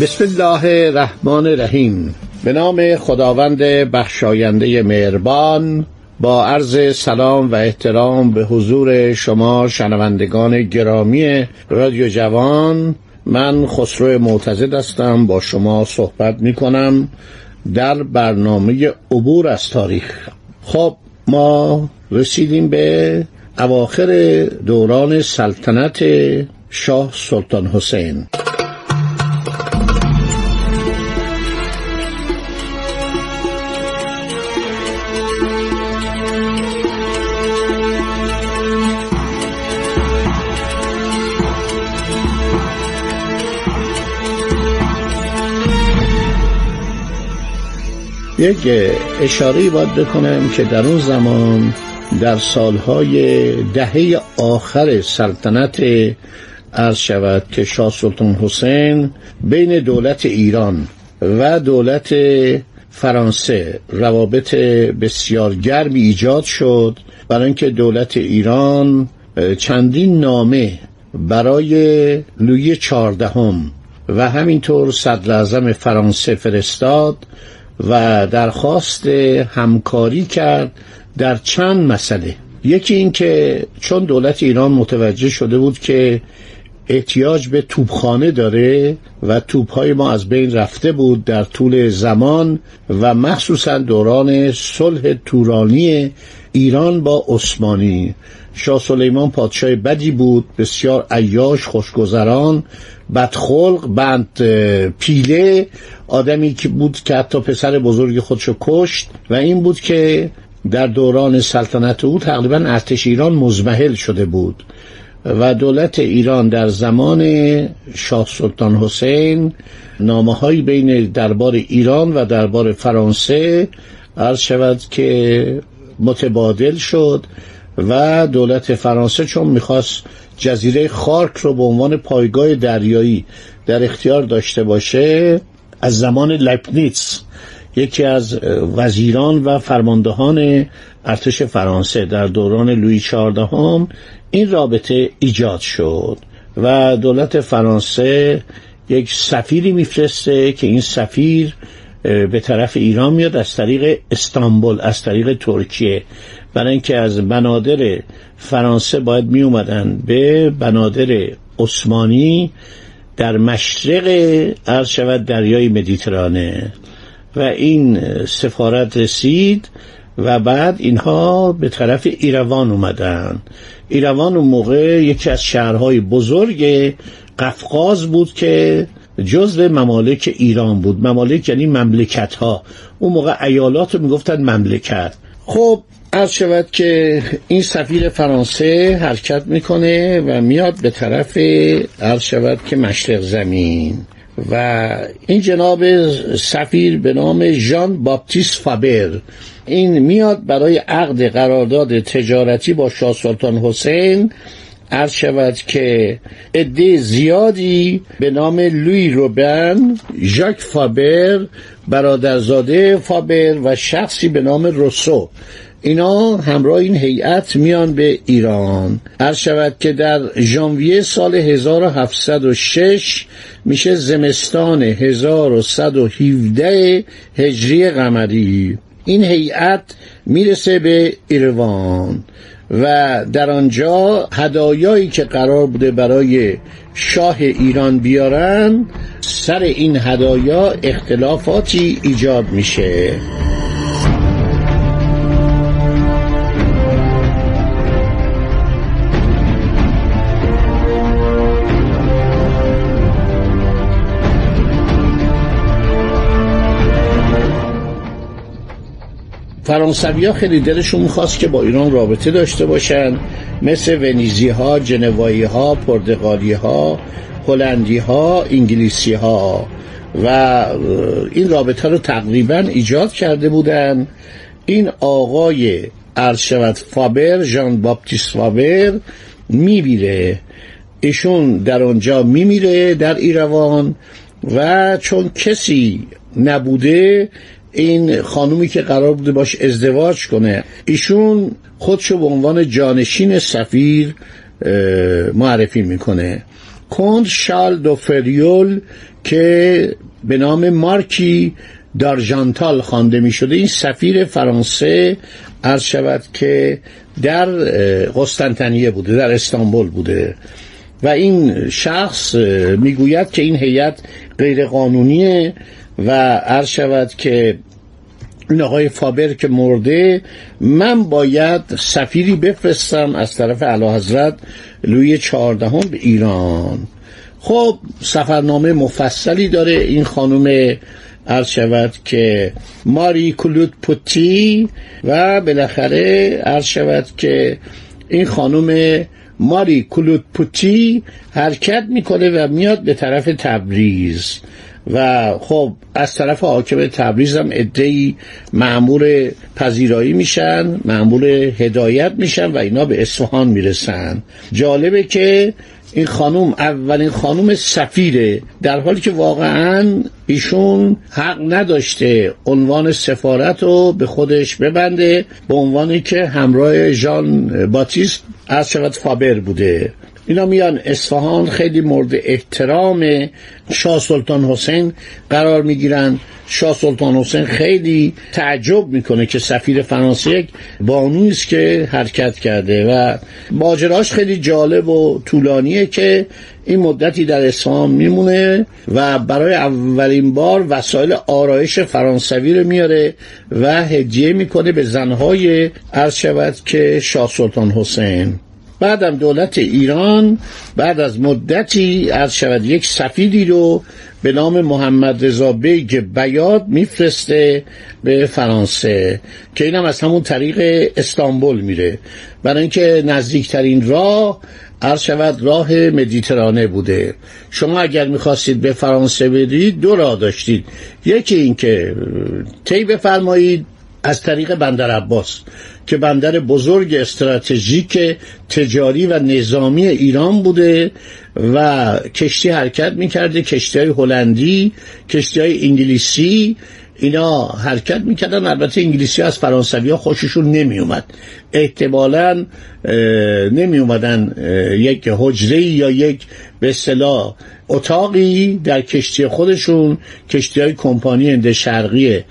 بسم الله الرحمن الرحیم. به نام خداوند بخشاینده مهربان با عرض سلام و احترام به حضور شما شنوندگان گرامی رادیو جوان من خسرو معتزد هستم با شما صحبت می کنم در برنامه عبور از تاریخ. خب ما رسیدیم به اواخر دوران سلطنت شاه سلطان حسین. یک اشاره باید بکنم که در اون زمان در سالهای دهه آخر سلطنت عرض شود که شاه سلطان حسین بین دولت ایران و دولت فرانسه روابط بسیار گرمی ایجاد شد. برای اینکه دولت ایران چندین نامه برای لوی چهاردهم و همینطور صدر فرانسه فرستاد. و درخواست همکاری کرد در چند مسئله. یکی این که چون دولت ایران متوجه شده بود که احتیاج به توپخانه داره و توپهای ما از بین رفته بود در طول زمان و مخصوصا دوران صلح تورانی ایران با عثمانی. شاه سلیمان پادشاه بدی بود بسیار عیاش خوشگذران بدخلق بند پیله آدمی که بود که حتی پسر بزرگ خودشو کشت و این بود که در دوران سلطنت او تقریبا ارتش ایران مزمحل شده بود. و دولت ایران در زمان شاه سلطان حسین نامه های بین دربار ایران و دربار فرانسه عرض شود که متبادل شد و دولت فرانسه چون می‌خواست جزیره خارک رو به عنوان پایگاه دریایی در اختیار داشته باشه از زمان لپنیتس یکی از وزیران و فرماندهان ارتش فرانسه در دوران لویی چهاردهم این رابطه ایجاد شد و دولت فرانسه یک سفیری میفرسته که این سفیر به طرف ایران میاد از طریق استانبول از طریق ترکیه. برای اینکه از بنادر فرانسه باید می اومدن به بنادر عثمانی در مشرق عرض شود دریای مدیترانه. و این سفارت رسید و بعد اینها به طرف ایروان اومدن. ایروان اون موقع یکی از شهرهای بزرگ قفقاز بود که جزو ممالک ایران بود. ممالک یعنی مملکت ها اون موقع ایالات رو می‌گفتن مملکت. خب عرض شود که این سفیر فرانسه حرکت می‌کنه و میاد به طرف عرض شود که مشرق زمین. و این جناب سفیر به نام ژان باپتیست فابر. این میاد برای عقد قرارداد تجارتی با شاه سلطان حسین. عرض شود که عده زیادی به نام لوی روبن ژاک فابر برادرزاده فابر و شخصی به نام روسو. اینا همراه این هیئت میان به ایران. عرض شود که در ژانویه سال 1706 میشه زمستان 1117 هجری قمری. این هیئت می‌رسه به ایروان و در آنجا هدایایی که قرار بوده برای شاه ایران بیارن سر این هدایا اختلافاتی ایجاد میشه. فرانسوی ها خیلی دلشون می‌خواست که با ایران رابطه داشته باشن. مثل ونیزی ها، جنوایی ها، پرتغالی ها، هلندی ها انگلیسی ها و این رابطه رو تقریبا ایجاد کرده بودن. این آقای عرض فابر ژان باپتیست فابر میبیره ایشون در آنجا میمیره در ایروان و چون کسی نبوده این خانومی که قرار بوده باش ازدواج کنه ایشون خودشو به عنوان جانشین سفیر معرفی می‌کنه. کند شال دو فریول که به نام مارکی دارژانتال خوانده می شده این سفیر فرانسه عرض شود که در قسطنطنیه بوده در استانبول بوده. و این شخص می‌گوید که این هیئت غیر قانونیه و عرض شود که آقای فابر که مرده من باید سفیری بفرستم از طرف اعلی حضرت لوی چهاردهم به ایران. خب سفرنامه مفصلی داره این خانم عرض شود که ماری کلود پوتی و بالاخره عرض شود که این خانم ماری کلود پوتی حرکت می‌کنه و میاد به طرف تبریز. و خب از طرف حاکم تبریز هم ادهی معمور پذیرایی میشن معمور هدایت میشن و اینا به اصفهان می‌رسن. جالبه که این خانوم اولین خانوم سفیره در حالی که واقعا ایشون حق نداشته عنوان سفارت رو به خودش ببنده به عنوانی که همراه ژان باتیست از شود فابر بوده. اینا میان اصفهان خیلی مورد احترام شاه سلطان حسین قرار می‌گیرن. شاه سلطان حسین خیلی تعجب می‌کنه که سفیر فرانسه یک بانویی است که حرکت کرده و ماجراش خیلی جالب و طولانیه که این مدتی در اصفهان میمونه و برای اولین بار وسایل آرایش فرانسوی رو میاره و هدیه می‌کنه به زنهای عرض شود که شاه سلطان حسین. بعدم دولت ایران بعد از مدتی از شود یک سفیدی رو به نام محمد رضا بیگ بیاد میفرسته به فرانسه که اینم از همون طریق استانبول میره. برای اینکه نزدیکترین راه عرض شود راه مدیترانه بوده. شما اگر می‌خواستید به فرانسه برید دو راه داشتید. یکی اینکه طی بفرمایید از طریق بندر عباس. که بندر بزرگ استراتژیک تجاری و نظامی ایران بوده و کشتی حرکت می‌کرده کشتی های هلندی کشتی های انگلیسی اینا حرکت می‌کردن. البته انگلیسی از فرانسوی ها خوششون نمیومد احتمالا نمی اومدن یک حجره یا یک به اصطلاح اتاقی در کشتی خودشون کشتی های کمپانی هند شرقی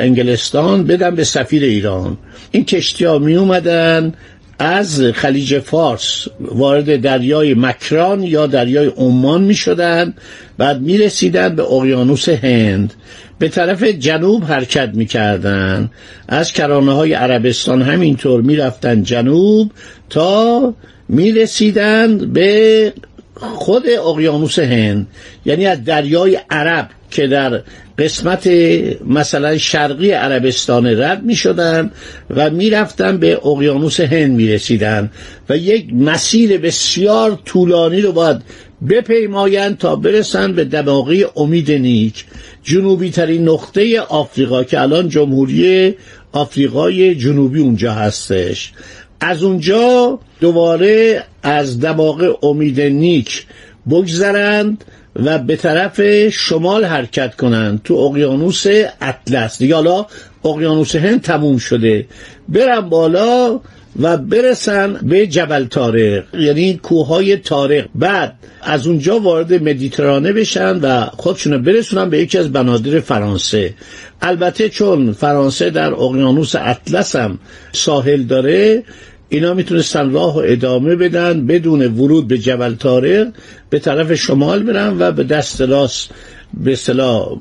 انگلستان بدن به سفیر ایران. این کشتی ها می اومدن از خلیج فارس وارد دریای مکران یا دریای عمان می شدن بعد می رسیدن به اقیانوس هند. به طرف جنوب حرکت می کردن از کرانه های عربستان همینطور می رفتن جنوب تا می رسیدن به خود اقیانوس هند یعنی از دریای عرب که در قسمت مثلا شرقی عربستان رد می شدن و می رفتن به اقیانوس هند می رسیدن و یک مسیر بسیار طولانی رو باید بپیمایند تا برسن به دماغی امید نیک. جنوبی ترین نقطه آفریقا که الان جمهوری آفریقای جنوبی اونجا هستش. از اونجا دوباره از دماغ امید نیک بگذرند و به طرف شمال حرکت کنند تو اقیانوس اطلس. دیگه حالا اقیانوس هند تموم شده. برن بالا و برسن به جبل تارق یعنی کوههای تارق بعد از اونجا وارد مدیترانه بشن و خودشونو برسونن به یکی از بنادر فرانسه. البته چون فرانسه در اقیانوس اطلس هم ساحل داره اینا می‌تونستن راه و ادامه بدن بدون ورود به جبل تارق به طرف شمال برن و به دست راست به اصطلاح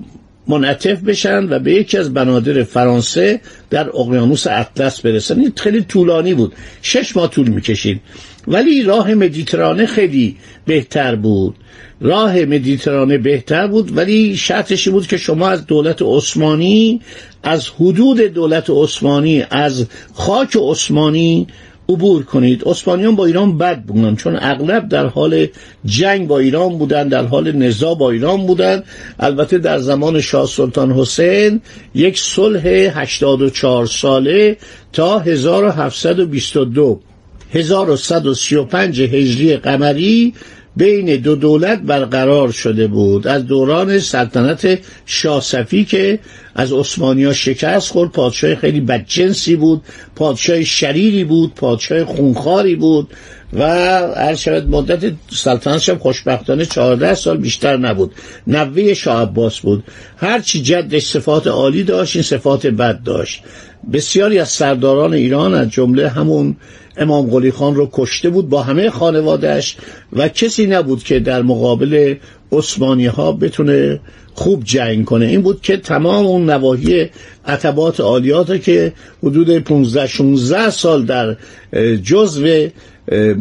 منعطف بشن و به یکی از بنادر فرانسه در اقیانوس اطلس برسن. این خیلی طولانی بود. شش ماه طول می‌کشید. ولی راه مدیترانه خیلی بهتر بود. راه مدیترانه بهتر بود ولی شرطشی بود که شما از دولت عثمانی از حدود دولت عثمانی از خاک عثمانی عبور کنید. عثمانیان با ایران بد بودن چون اغلب در حال جنگ با ایران بودن در حال نزاع با ایران بودن. البته در زمان شاه سلطان حسین یک صلح 84 ساله تا 1722 1135 هجری قمری بین دو دولت برقرار شده بود. از دوران سلطنت شاسفی که از ها شکست خورد پادشاه خیلی بدجنسی بود پادشاه شریری بود پادشاه خونخاری بود و هر شود مدت سلطنتش خوشبختانه چهارده سال بیشتر نبود. نوه شاه عباس بود. هرچی جدش صفات عالی داشت این صفات بد داشت. بسیاری از سرداران ایران از جمله همون امام قلی خان رو کشته بود با همه خانوادهش و کسی نبود که در مقابل عثمانی ها بتونه خوب جنگ کنه. این بود که تمام اون نواحی عتبات عالیات که حدود 15 16 سال در جزو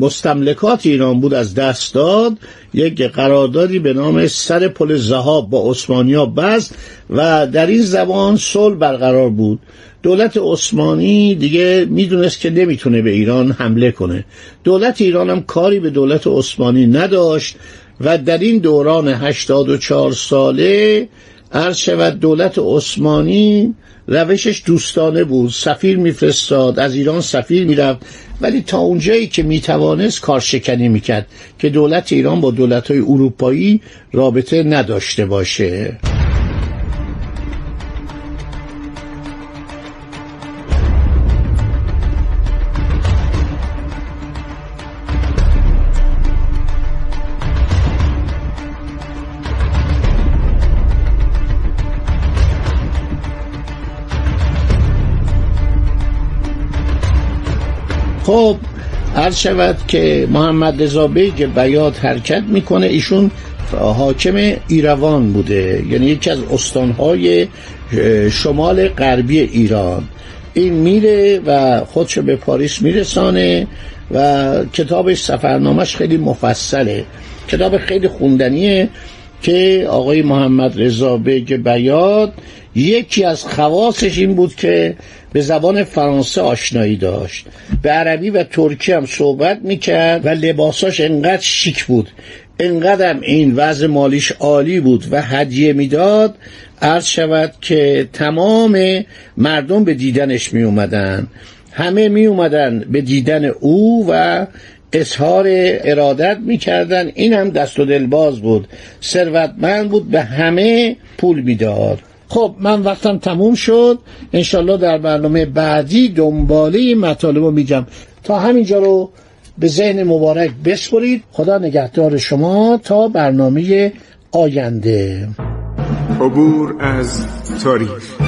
مستملکات ایران بود از دست داد. یک قراردادی به نام سر پل زهاب با عثمانیا بست و در این زبان صلح برقرار بود. دولت عثمانی دیگه می‌دونست که نمی‌تونه به ایران حمله کنه. دولت ایران هم کاری به دولت عثمانی نداشت و در این دوران 84 ساله عرض شود دولت عثمانی روشش دوستانه بود سفیر میفرستاد از ایران سفیر می‌رفت. ولی تا اونجایی که می‌توانست کارشکنی می‌کرد که دولت ایران با دولت های اروپایی رابطه نداشته باشه. خب عرض شود که محمد رضا بیگ بیاد حرکت می‌کنه ایشون حاکم ایروان بوده. یعنی یکی از استانهای شمال غربی ایران. این میره و خودشو به پاریس میرسانه و کتابش سفرنامهش خیلی مفصله. کتاب خیلی خوندنیه که آقای محمد رضا بیگ بیاد یکی از خواصش این بود که به زبان فرانسه آشنایی داشت. به عربی و ترکی هم صحبت می‌کرد و لباساش انقدر شیک بود. انقدر این وضع مالیش عالی بود و هدیه می‌داد عرض شود که تمام مردم به دیدنش می اومدن همه می اومدن به دیدن او و اظهار ارادت می‌کردن. این هم دست و دلباز بود. ثروتمند بود به همه پول می‌داد. خب من وقتم تموم شد. انشالله در برنامه بعدی دنباله این مطالب رو میگم. تا همینجا رو به ذهن مبارک بسپرید. خدا نگهدار شما تا برنامه آینده. عبور از تاریخ.